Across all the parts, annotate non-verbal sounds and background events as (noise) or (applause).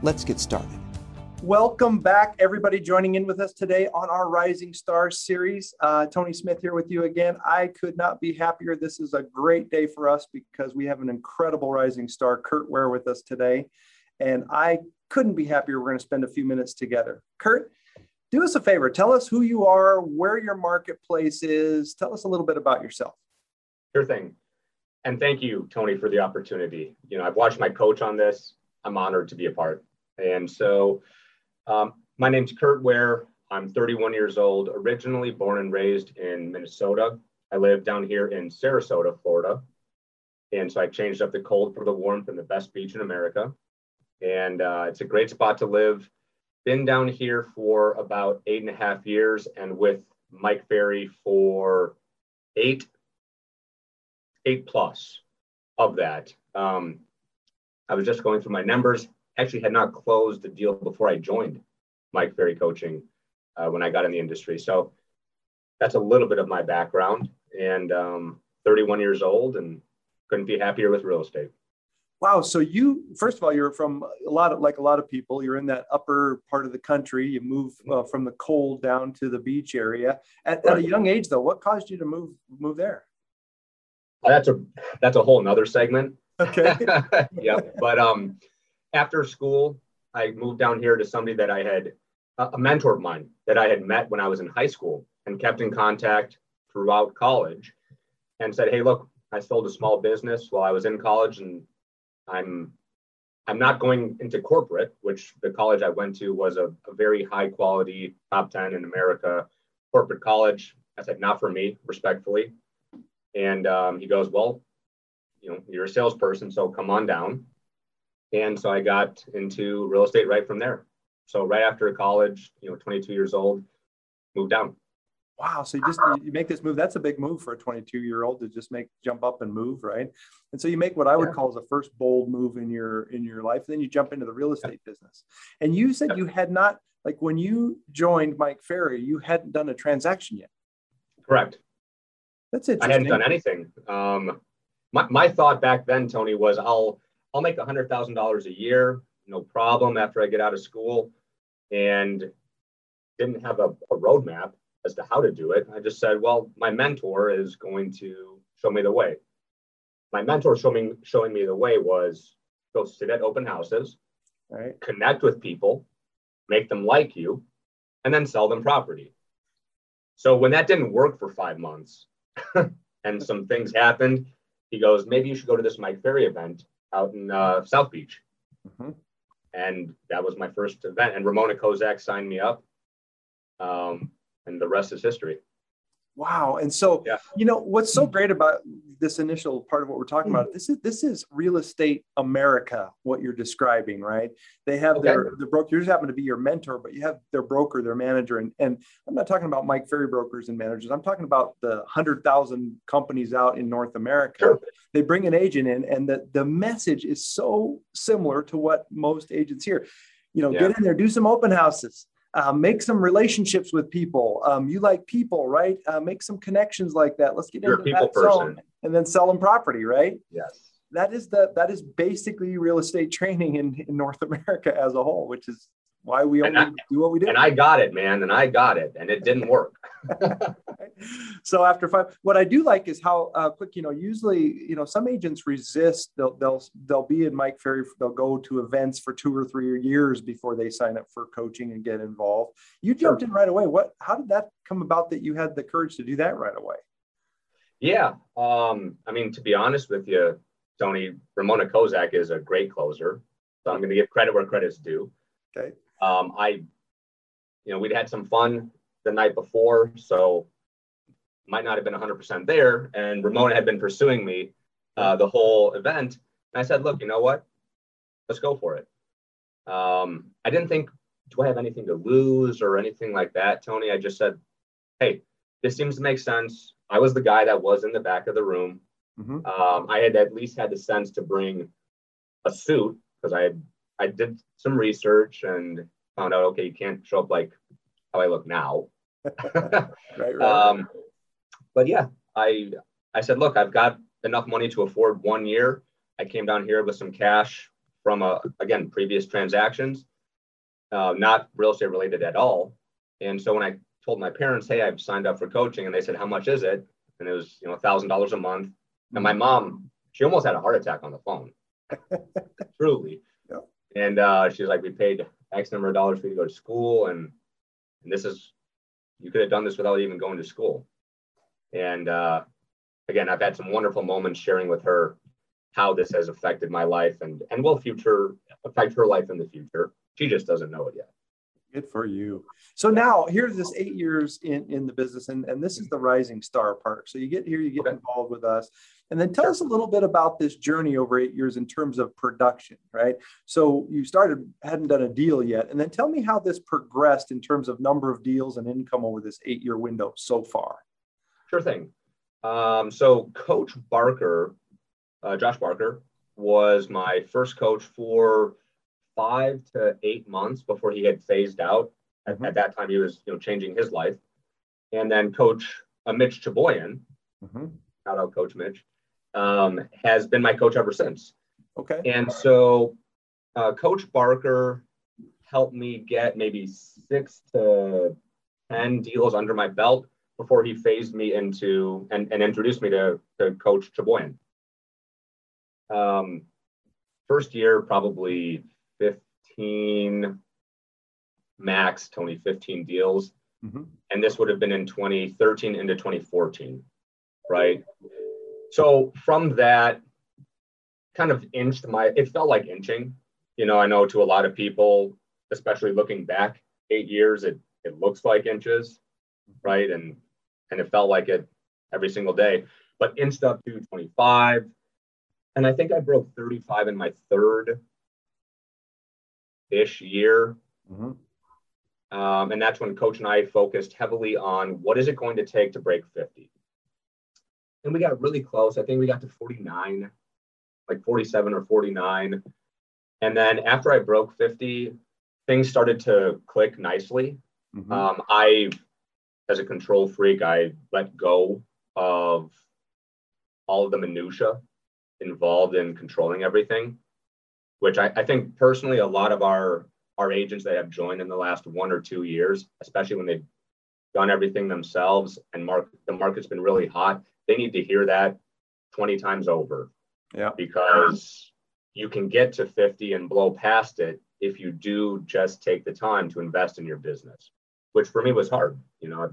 Let's get started. Welcome back, everybody joining in with us today on our Rising Stars series. Uh, Tony Smith here with you again. I could not be happier. This is a great day for us because we have an incredible rising star, Kurt Ware, with us today. And I couldn't be happier. We're going to spend a few minutes together. Kurt, do us a favor. Tell us who you are, where your marketplace is. Tell us a little bit about yourself. Sure thing. And thank you, Tony, for the opportunity. You know, I've watched my coach on this. I'm honored to be a part. And so, um, my name's Kurt Ware. I'm 31 years old, originally born and raised in Minnesota. I live down here in Sarasota, Florida. And so I changed up the cold for the warmth and the best beach in America. And uh, it's a great spot to live. Been down here for about eight and a half years and with Mike Ferry for eight, eight plus of that. Um, I was just going through my numbers actually had not closed the deal before I joined Mike Ferry Coaching uh, when I got in the industry. So that's a little bit of my background and um, 31 years old and couldn't be happier with real estate. Wow. So you, first of all, you're from a lot of, like a lot of people, you're in that upper part of the country. You move uh, from the cold down to the beach area at, right. at, a young age though. What caused you to move, move there? that's a, that's a whole nother segment. Okay. (laughs) yeah. But, um, after school, I moved down here to somebody that I had a mentor of mine that I had met when I was in high school and kept in contact throughout college and said, Hey, look, I sold a small business while I was in college and I'm I'm not going into corporate, which the college I went to was a, a very high quality top 10 in America corporate college. I said, not for me, respectfully. And um, he goes, well, you know, you're a salesperson, so come on down. And so I got into real estate right from there. So right after college, you know, 22 years old, moved down. Wow. So you just you make this move. That's a big move for a 22 year old to just make jump up and move, right? And so you make what I would yeah. call as a first bold move in your in your life. Then you jump into the real estate yeah. business. And you said yeah. you had not like when you joined Mike Ferry, you hadn't done a transaction yet. Correct. That's it. I hadn't done anything. Um, my, my thought back then, Tony, was I'll I'll make $100,000 a year, no problem after I get out of school. And didn't have a, a roadmap as to how to do it. I just said, well, my mentor is going to show me the way. My mentor showing showing me the way was go sit at open houses, right. connect with people, make them like you, and then sell them property. So when that didn't work for five months (laughs) and some things happened, he goes, maybe you should go to this Mike Ferry event out in uh, South Beach. Mm-hmm. And that was my first event. And Ramona Kozak signed me up. Um, and the rest is history. Wow. And so, yeah. you know, what's so great about this initial part of what we're talking about, this is this is real estate America, what you're describing, right? They have okay. their the broker, you just happen to be your mentor, but you have their broker, their manager. And, and I'm not talking about Mike Ferry brokers and managers. I'm talking about the hundred thousand companies out in North America. Sure. They bring an agent in, and the, the message is so similar to what most agents hear. You know, yeah. get in there, do some open houses uh, make some relationships with people. Um, you like people, right? Uh, make some connections like that. Let's get You're into that person. zone and then sell them property, right? Yes. That is the that is basically real estate training in, in North America as a whole, which is why we only I, do what we do. And I got it, man, and I got it, and it didn't work. (laughs) (laughs) so after five, what I do like is how uh, quick, you know, usually, you know, some agents resist. They'll they'll they'll be in Mike Ferry. They'll go to events for two or three years before they sign up for coaching and get involved. You jumped sure. in right away. What? How did that come about that you had the courage to do that right away? Yeah, um, I mean, to be honest with you, Tony, Ramona Kozak is a great closer. So I'm going to give credit where credit's due. Okay. Um, I, you know, we'd had some fun the night before, so might not have been 100% there. And Ramona had been pursuing me uh, the whole event. And I said, look, you know what? Let's go for it. Um, I didn't think, do I have anything to lose or anything like that, Tony? I just said, hey, this seems to make sense. I was the guy that was in the back of the room. Mm-hmm. Um, I had at least had the sense to bring a suit because I had I did some research and found out okay, you can't show up like how I look now. (laughs) right, right. Um, but yeah, I I said, look, I've got enough money to afford one year. I came down here with some cash from a, again previous transactions, uh, not real estate related at all. And so when I told my parents, "Hey, I've signed up for coaching," and they said, "How much is it?" and it was you know thousand dollars a month. And my mom, she almost had a heart attack on the phone, (laughs) truly. And uh, she's like, "We paid X number of dollars for you to go to school, and and this is you could have done this without even going to school." And uh, again, I've had some wonderful moments sharing with her how this has affected my life and and will future affect her life in the future. She just doesn't know it yet. Good for you. So now here's this eight years in, in the business, and, and this is the rising star part. So you get here, you get okay. involved with us, and then tell sure. us a little bit about this journey over eight years in terms of production, right? So you started, hadn't done a deal yet, and then tell me how this progressed in terms of number of deals and income over this eight year window so far. Sure thing. Um, so Coach Barker, uh, Josh Barker, was my first coach for five to eight months before he had phased out. At, mm-hmm. at that time, he was you know changing his life. And then Coach uh, Mitch Chaboyan, mm-hmm. shout out Coach Mitch, um, has been my coach ever since. Okay. And so uh, Coach Barker helped me get maybe six to 10 deals under my belt before he phased me into and, and introduced me to, to Coach Chaboyan. Um, first year, probably 15 max, Tony, 15 deals. Mm-hmm. And this would have been in 2013 into 2014, right? So from that, kind of inched my, it felt like inching. You know, I know to a lot of people, especially looking back eight years, it, it looks like inches, right? And and it felt like it every single day. But inched up to 25, and I think I broke 35 in my third ish year. Mm-hmm. Um, and that's when coach and I focused heavily on what is it going to take to break 50. And we got really close. I think we got to 49, like 47 or 49. And then after I broke 50, things started to click nicely. Mm-hmm. Um, I, as a control freak, I let go of all of the minutia involved in controlling everything which I, I think personally a lot of our our agents that have joined in the last one or two years, especially when they've done everything themselves and mark the market's been really hot, they need to hear that 20 times over. Yeah. Because you can get to 50 and blow past it if you do just take the time to invest in your business, which for me was hard. You know, I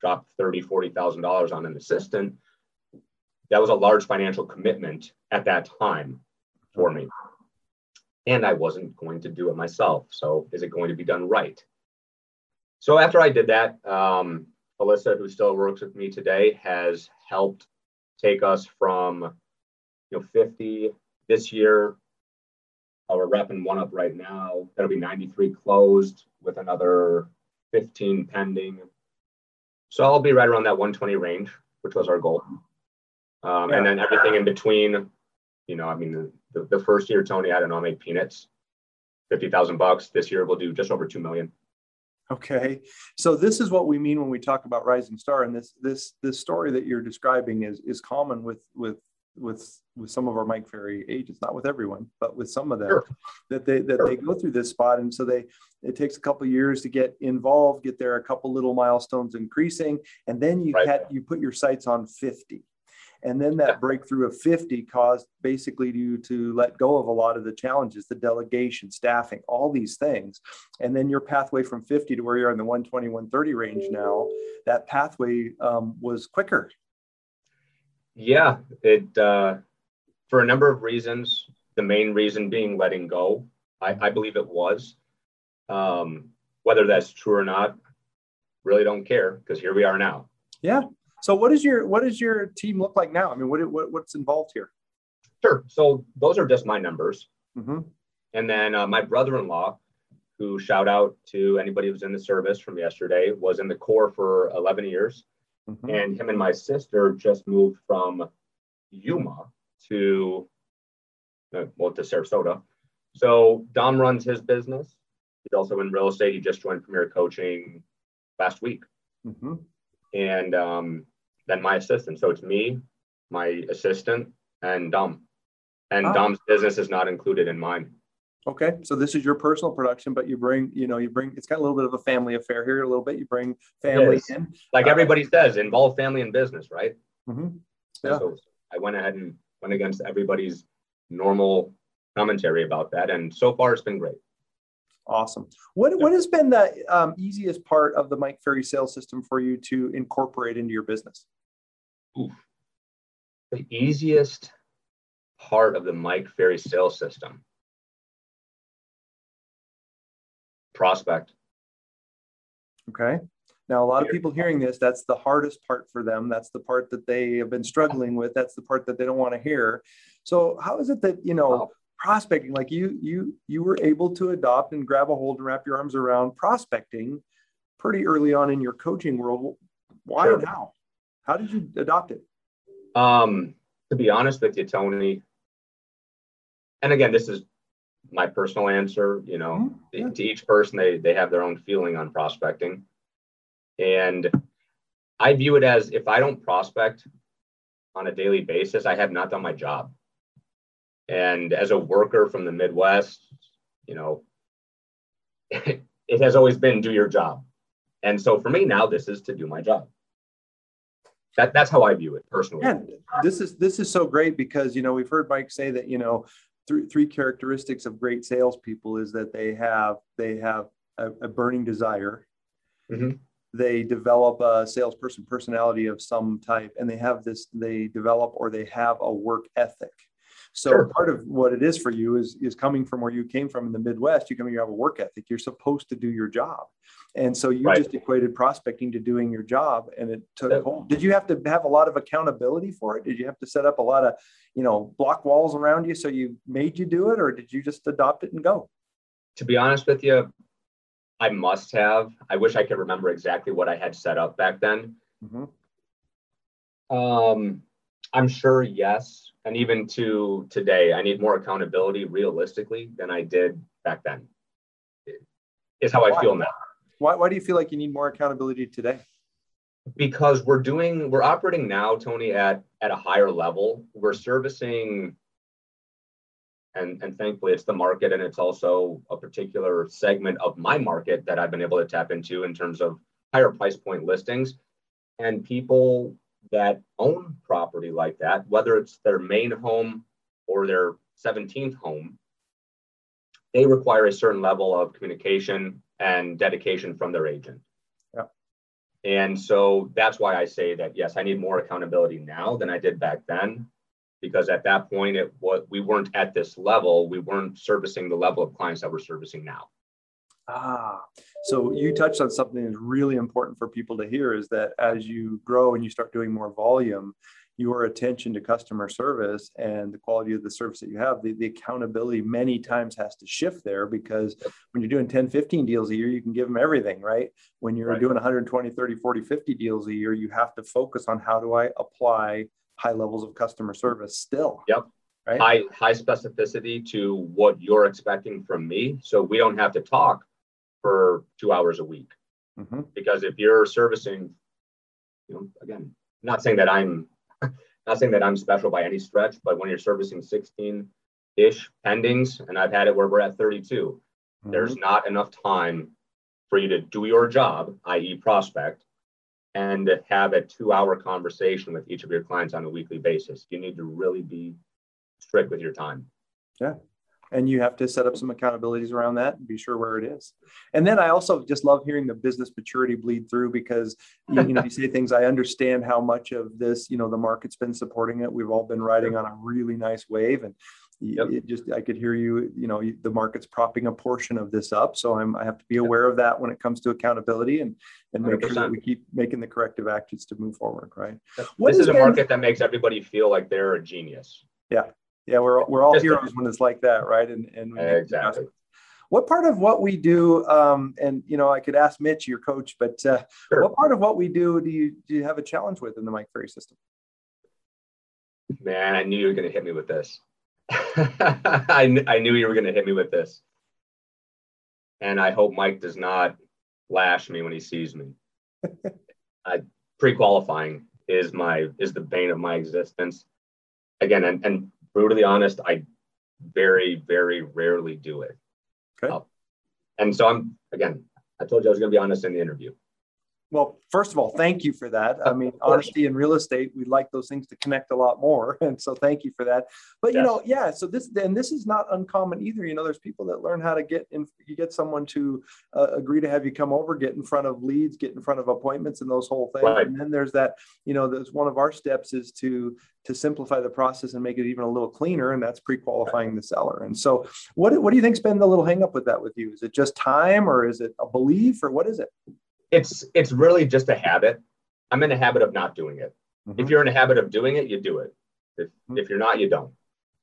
dropped 30, $40,000 on an assistant. That was a large financial commitment at that time for me and I wasn't going to do it myself. So is it going to be done right? So after I did that, um, Alyssa, who still works with me today, has helped take us from you know 50 this year. Uh, we're wrapping one up right now. That'll be 93 closed with another 15 pending. So I'll be right around that 120 range, which was our goal. Um, yeah. And then everything in between, you know, I mean, the, the first year, Tony, I don't know, I made peanuts, 50,000 bucks. This year we'll do just over 2 million. Okay. So this is what we mean when we talk about rising star. And this, this, this story that you're describing is, is common with, with, with, with some of our Mike Ferry agents, not with everyone, but with some of them sure. that they, that sure. they go through this spot. And so they, it takes a couple years to get involved, get there, a couple little milestones increasing, and then you right. had, you put your sights on 50 and then that breakthrough of 50 caused basically you to let go of a lot of the challenges, the delegation, staffing, all these things. And then your pathway from 50 to where you're in the 120, 130 range now, that pathway um, was quicker. Yeah, it, uh, for a number of reasons, the main reason being letting go. I, I believe it was. Um, whether that's true or not, really don't care because here we are now. Yeah, so what is your what does your team look like now? I mean, what, what what's involved here? Sure. So those are just my numbers. Mm-hmm. And then uh, my brother-in-law, who shout out to anybody who's in the service from yesterday, was in the Corps for 11 years. Mm-hmm. And him and my sister just moved from Yuma to, uh, well, to Sarasota. So Dom runs his business. He's also in real estate. He just joined Premier Coaching last week. Mm-hmm. And um, then my assistant. So it's me, my assistant, and Dom. And ah. Dom's business is not included in mine. Okay, so this is your personal production, but you bring, you know, you bring. It's got a little bit of a family affair here. A little bit, you bring family in. Like uh, everybody says, involve family in business, right? Mm-hmm. Yeah. So I went ahead and went against everybody's normal commentary about that, and so far it's been great. Awesome. What, what has been the um, easiest part of the Mike Ferry sales system for you to incorporate into your business? Oof. The easiest part of the Mike Ferry sales system prospect. Okay. Now, a lot of people hearing this, that's the hardest part for them. That's the part that they have been struggling with. That's the part that they don't want to hear. So, how is it that, you know, prospecting like you you you were able to adopt and grab a hold and wrap your arms around prospecting pretty early on in your coaching world why sure. and how how did you adopt it um to be honest with you tony and again this is my personal answer you know mm-hmm. yeah. to each person they they have their own feeling on prospecting and i view it as if i don't prospect on a daily basis i have not done my job and as a worker from the Midwest, you know, (laughs) it has always been do your job. And so for me now, this is to do my job. That, that's how I view it personally. And this is this is so great because you know we've heard Mike say that you know three three characteristics of great salespeople is that they have they have a, a burning desire, mm-hmm. they develop a salesperson personality of some type, and they have this they develop or they have a work ethic. So sure. part of what it is for you is is coming from where you came from in the Midwest. You come, you have a work ethic. You're supposed to do your job, and so you right. just equated prospecting to doing your job, and it took yeah. hold. Did you have to have a lot of accountability for it? Did you have to set up a lot of, you know, block walls around you so you made you do it, or did you just adopt it and go? To be honest with you, I must have. I wish I could remember exactly what I had set up back then. Mm-hmm. Um, I'm sure yes and even to today, I need more accountability realistically than I did back then. Is how why? I feel now. Why, why do you feel like you need more accountability today? Because we're doing, we're operating now, Tony, at at a higher level. We're servicing, and and thankfully it's the market, and it's also a particular segment of my market that I've been able to tap into in terms of higher price point listings, and people that own property like that, whether it's their main home or their 17th home, they require a certain level of communication and dedication from their agent. Yeah. And so that's why I say that yes, I need more accountability now than I did back then, because at that point it was we weren't at this level, we weren't servicing the level of clients that we're servicing now. Ah, so you touched on something that's really important for people to hear is that as you grow and you start doing more volume, your attention to customer service and the quality of the service that you have, the, the accountability many times has to shift there because when you're doing 10, 15 deals a year, you can give them everything, right? When you're right. doing 120, 30, 40, 50 deals a year, you have to focus on how do I apply high levels of customer service still. Yep. Right? High, high specificity to what you're expecting from me. So we don't have to talk for two hours a week. Mm-hmm. Because if you're servicing, you know, again, not saying that I'm (laughs) not saying that I'm special by any stretch, but when you're servicing 16 ish pendings, and I've had it where we're at 32, mm-hmm. there's not enough time for you to do your job, i.e., prospect, and have a two hour conversation with each of your clients on a weekly basis. You need to really be strict with your time. Yeah and you have to set up some accountabilities around that and be sure where it is. And then i also just love hearing the business maturity bleed through because you, you know you say things i understand how much of this you know the market's been supporting it. We've all been riding on a really nice wave. And yep. it just i could hear you you know the market's propping a portion of this up. So i'm i have to be aware of that when it comes to accountability and and make 100%. sure that we keep making the corrective actions to move forward right? What this is a been, market that makes everybody feel like they're a genius. Yeah Yeah, we're we're all heroes when it's like that, right? And and exactly. What part of what we do, um, and you know, I could ask Mitch, your coach, but uh, sure. what part of what we do do you do you have a challenge with in the Mike Ferry system? Man, I knew you were going to hit me with this. (laughs) I, I knew you were going to hit me with this. And I hope Mike does not lash me when he sees me. (laughs) uh, pre-qualifying is my is the bane of my existence. Again, and, and brutally honest, I very, very rarely do it. Okay. Uh, and so I'm again, I told you I was going to be honest in the interview. Well, first of all, thank you for that. I mean, honesty in real estate, we like those things to connect a lot more. (laughs) And so thank you for that. But, you know, yeah, so this, and this is not uncommon either. You know, there's people that learn how to get in, you get someone to uh, agree to have you come over, get in front of leads, get in front of appointments and those whole things. Right. And then there's that, you know, there's one of our steps is to, to simplify the process and make it even a little cleaner. And that's pre-qualifying the seller. And so what, what do you think's been the little hangup with that with you? Is it just time or is it a belief or what is it? It's it's really just a habit. I'm in a habit of not doing it. Mm-hmm. If you're in a habit of doing it, you do it. If mm-hmm. if you're not, you don't.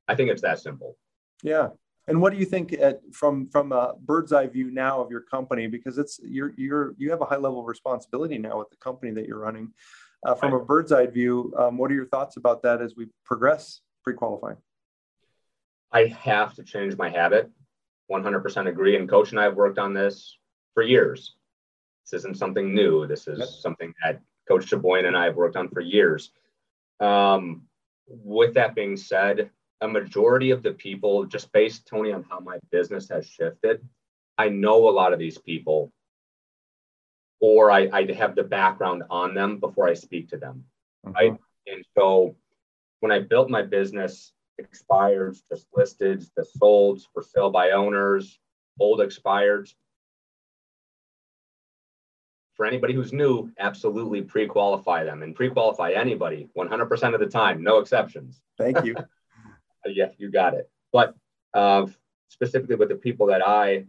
I think it's that simple. Yeah. And what do you think at, from from a bird's eye view now of your company? Because it's you're you're you have a high level of responsibility now with the company that you're running. Uh, from right. a bird's eye view, um, what are your thoughts about that as we progress pre-qualifying? I have to change my habit. 100% agree. And Coach and I have worked on this for years. This isn't something new. This is yep. something that Coach Chaboyan and I have worked on for years. Um, with that being said, a majority of the people, just based, Tony, on how my business has shifted, I know a lot of these people, or I, I have the background on them before I speak to them. Mm-hmm. Right. And so when I built my business, expireds, just listed, the sold, for sale by owners, old expireds, for anybody who's new, absolutely pre-qualify them and pre-qualify anybody 100% of the time, no exceptions. Thank you. (laughs) yeah, you got it. But uh, specifically with the people that I,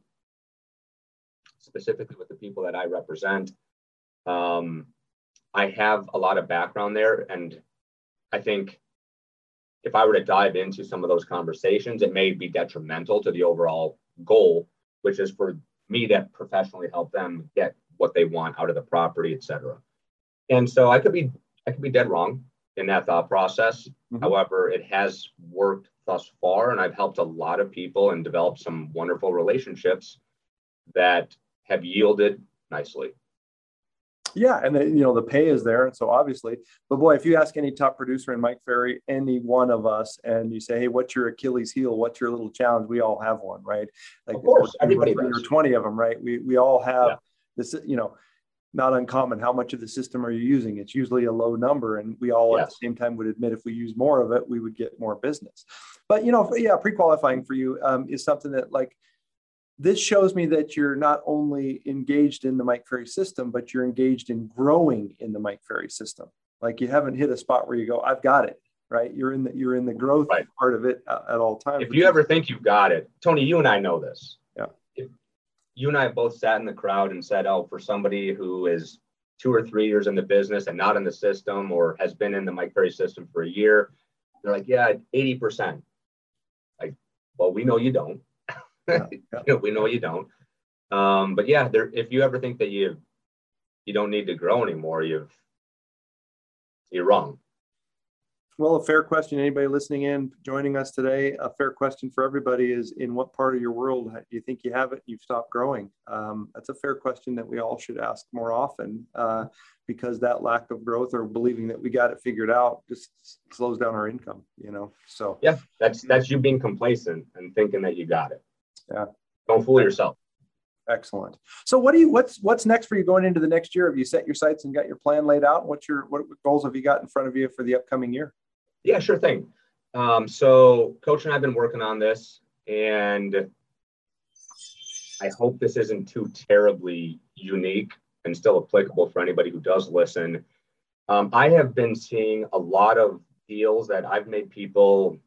specifically with the people that I represent, um, I have a lot of background there, and I think if I were to dive into some of those conversations, it may be detrimental to the overall goal, which is for me to professionally help them get what they want out of the property, et cetera. And so I could be I could be dead wrong in that thought process. Mm-hmm. However, it has worked thus far, and I've helped a lot of people and developed some wonderful relationships that have yielded nicely. Yeah, and the, you know the pay is there, and so obviously, but boy, if you ask any top producer in Mike Ferry, any one of us, and you say, "Hey, what's your Achilles heel? What's your little challenge?" We all have one, right? Like, of course, everybody. Or twenty of them, right? We we all have. Yeah this is, you know not uncommon how much of the system are you using? It's usually a low number and we all yes. at the same time would admit if we use more of it we would get more business. But you know yeah pre-qualifying for you um, is something that like this shows me that you're not only engaged in the mike ferry system but you're engaged in growing in the mike ferry system. Like you haven't hit a spot where you go i've got it right? You're in the you're in the growth right. part of it uh, at all times if you ever think you've got it tony you and i know this you and I both sat in the crowd and said, oh, for somebody who is two or three years in the business and not in the system or has been in the Mike Ferry system for a year, they're like, yeah, 80%. Like, well, we know you don't. Yeah, (laughs) yeah. we know you don't. Um, but yeah, there, if you ever think that you you don't need to grow anymore, you've you're wrong. Well, a fair question. Anybody listening in, joining us today, a fair question for everybody is: In what part of your world do you think you have it? You've stopped growing. Um, that's a fair question that we all should ask more often, uh, because that lack of growth or believing that we got it figured out just slows down our income. You know. So yeah, that's that's you being complacent and thinking that you got it. Yeah. Don't fool yourself. Excellent. So what do you what's what's next for you going into the next year? Have you set your sights and got your plan laid out? What's your what goals have you got in front of you for the upcoming year? Yeah, sure thing. Um, so, Coach and I have been working on this, and I hope this isn't too terribly unique and still applicable for anybody who does listen. Um, I have been seeing a lot of deals that I've made people,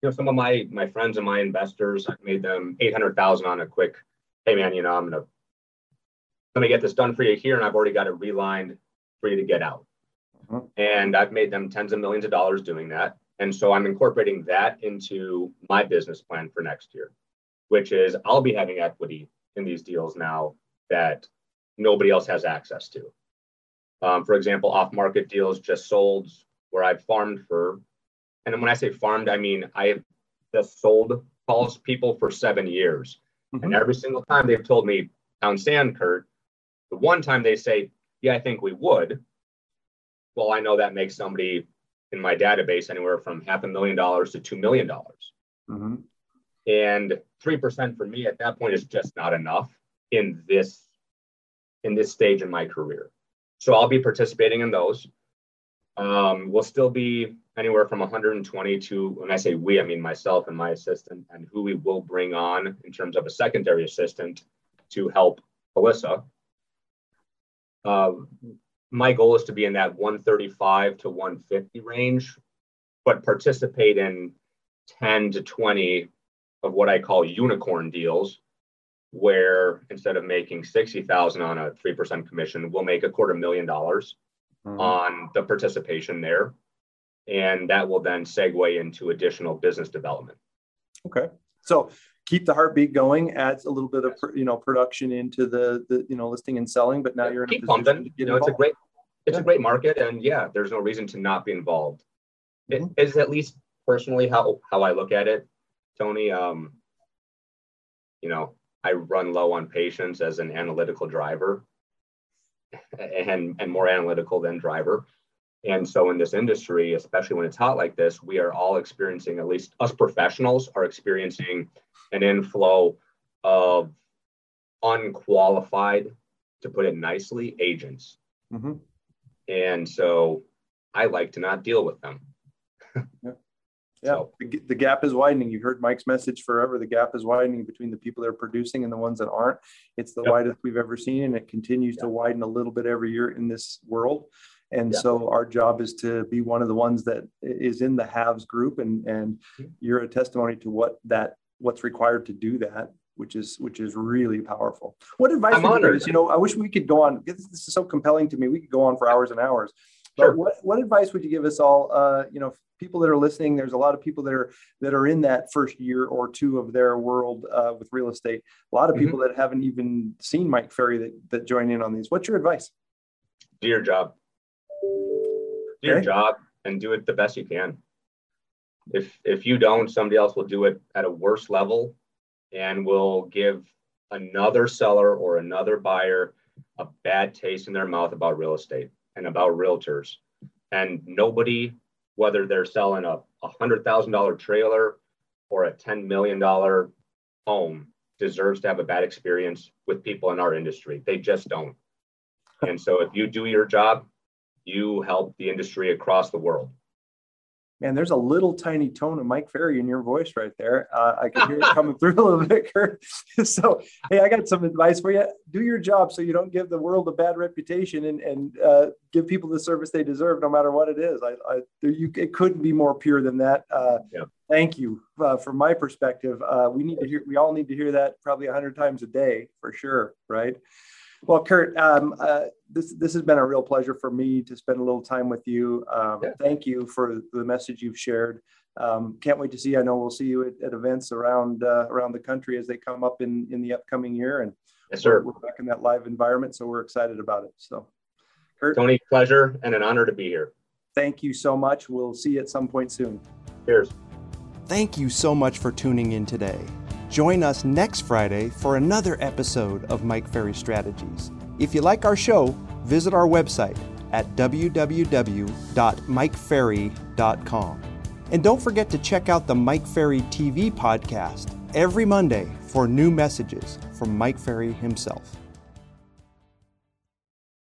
you know, some of my my friends and my investors, I've made them eight hundred thousand on a quick. Hey man, you know, I'm gonna let me get this done for you here, and I've already got it relined for you to get out. Mm-hmm. And I've made them tens of millions of dollars doing that. And so I'm incorporating that into my business plan for next year, which is I'll be having equity in these deals now that nobody else has access to. Um, for example, off market deals just sold where I've farmed for, and when I say farmed, I mean I have just sold calls people for seven years. Mm-hmm. And every single time they've told me, pound sand, Kurt, the one time they say, yeah, I think we would, well, I know that makes somebody in my database anywhere from half a million dollars to $2 million. Mm-hmm. And 3% for me at that point is just not enough in this in this stage in my career. So I'll be participating in those. Um, we'll still be anywhere from 120 to when I say we, I mean myself and my assistant, and who we will bring on in terms of a secondary assistant to help Alyssa. Uh, my goal is to be in that 135 to 150 range, but participate in 10 to 20 of what I call unicorn deals, where instead of making 60,000 on a 3% commission, we'll make a quarter million dollars mm-hmm. on the participation there. And that will then segue into additional business development. Okay. So keep the heartbeat going, adds a little bit of you know production into the the you know listing and selling. But now you're in keep pumping. You know, involved. it's a great it's yeah. a great market, and yeah, there's no reason to not be involved. Mm-hmm. It is at least personally how how I look at it, Tony. Um, you know, I run low on patience as an analytical driver, and and more analytical than driver. And so in this industry, especially when it's hot like this, we are all experiencing, at least us professionals are experiencing an inflow of unqualified, to put it nicely, agents. Mm-hmm. And so I like to not deal with them. yeah. (laughs) Yeah, so. the, the, gap is widening. You heard Mike's message forever. The gap is widening between the people that are producing and the ones that aren't. It's the yep. widest we've ever seen, and it continues yep. to widen a little bit every year in this world. And yep. so our job is to be one of the ones that is in the haves group, and and mm-hmm. you're a testimony to what that what's required to do that which is which is really powerful. What advice I'm would you give You know, I wish we could go on. This is so compelling to me. We could go on for hours and hours. But sure. what, what advice would you give us all? Uh, you know, people that are listening. There's a lot of people that are that are in that first year or two of their world uh, with real estate. A lot of people mm-hmm. that haven't even seen Mike Ferry that that join in on these. What's your advice? Do your job. Do okay. your job and do it the best you can. If if you don't, somebody else will do it at a worse level and will give another seller or another buyer a bad taste in their mouth about real estate and about realtors. And nobody, whether they're selling a $100,000 trailer or a $10 million home, deserves to have a bad experience with people in our industry. They just don't. And so if you do your job, you help the industry across the world man, there's a little tiny tone of Mike Ferry in your voice right there. Uh, I can hear it coming through a little bit, (laughs) Kurt. so, hey, I got some advice for you. Do your job so you don't give the world a bad reputation and, and uh, give people the service they deserve, no matter what it is. I, I you, it couldn't be more pure than that. Uh, yeah. Thank you. Uh, from my perspective, uh, we need to hear. We all need to hear that probably a hundred times a day for sure, right? Well, Kurt, um, uh, this this has been a real pleasure for me to spend a little time with you. Um, yeah. Thank you for the message you've shared. Um, can't wait to see. I know we'll see you at, at events around uh, around the country as they come up in in the upcoming year. And yes, sir. We're, we're back in that live environment, so we're excited about it. So, Kurt, Tony, pleasure and an honor to be here. Thank you so much. We'll see you at some point soon. Cheers. Thank you so much for tuning in today. Join us next Friday for another episode of Mike Ferry Strategies. If you like our show, visit our website at www.mikeferry.com. And don't forget to check out the Mike Ferry TV podcast every Monday for new messages from Mike Ferry himself.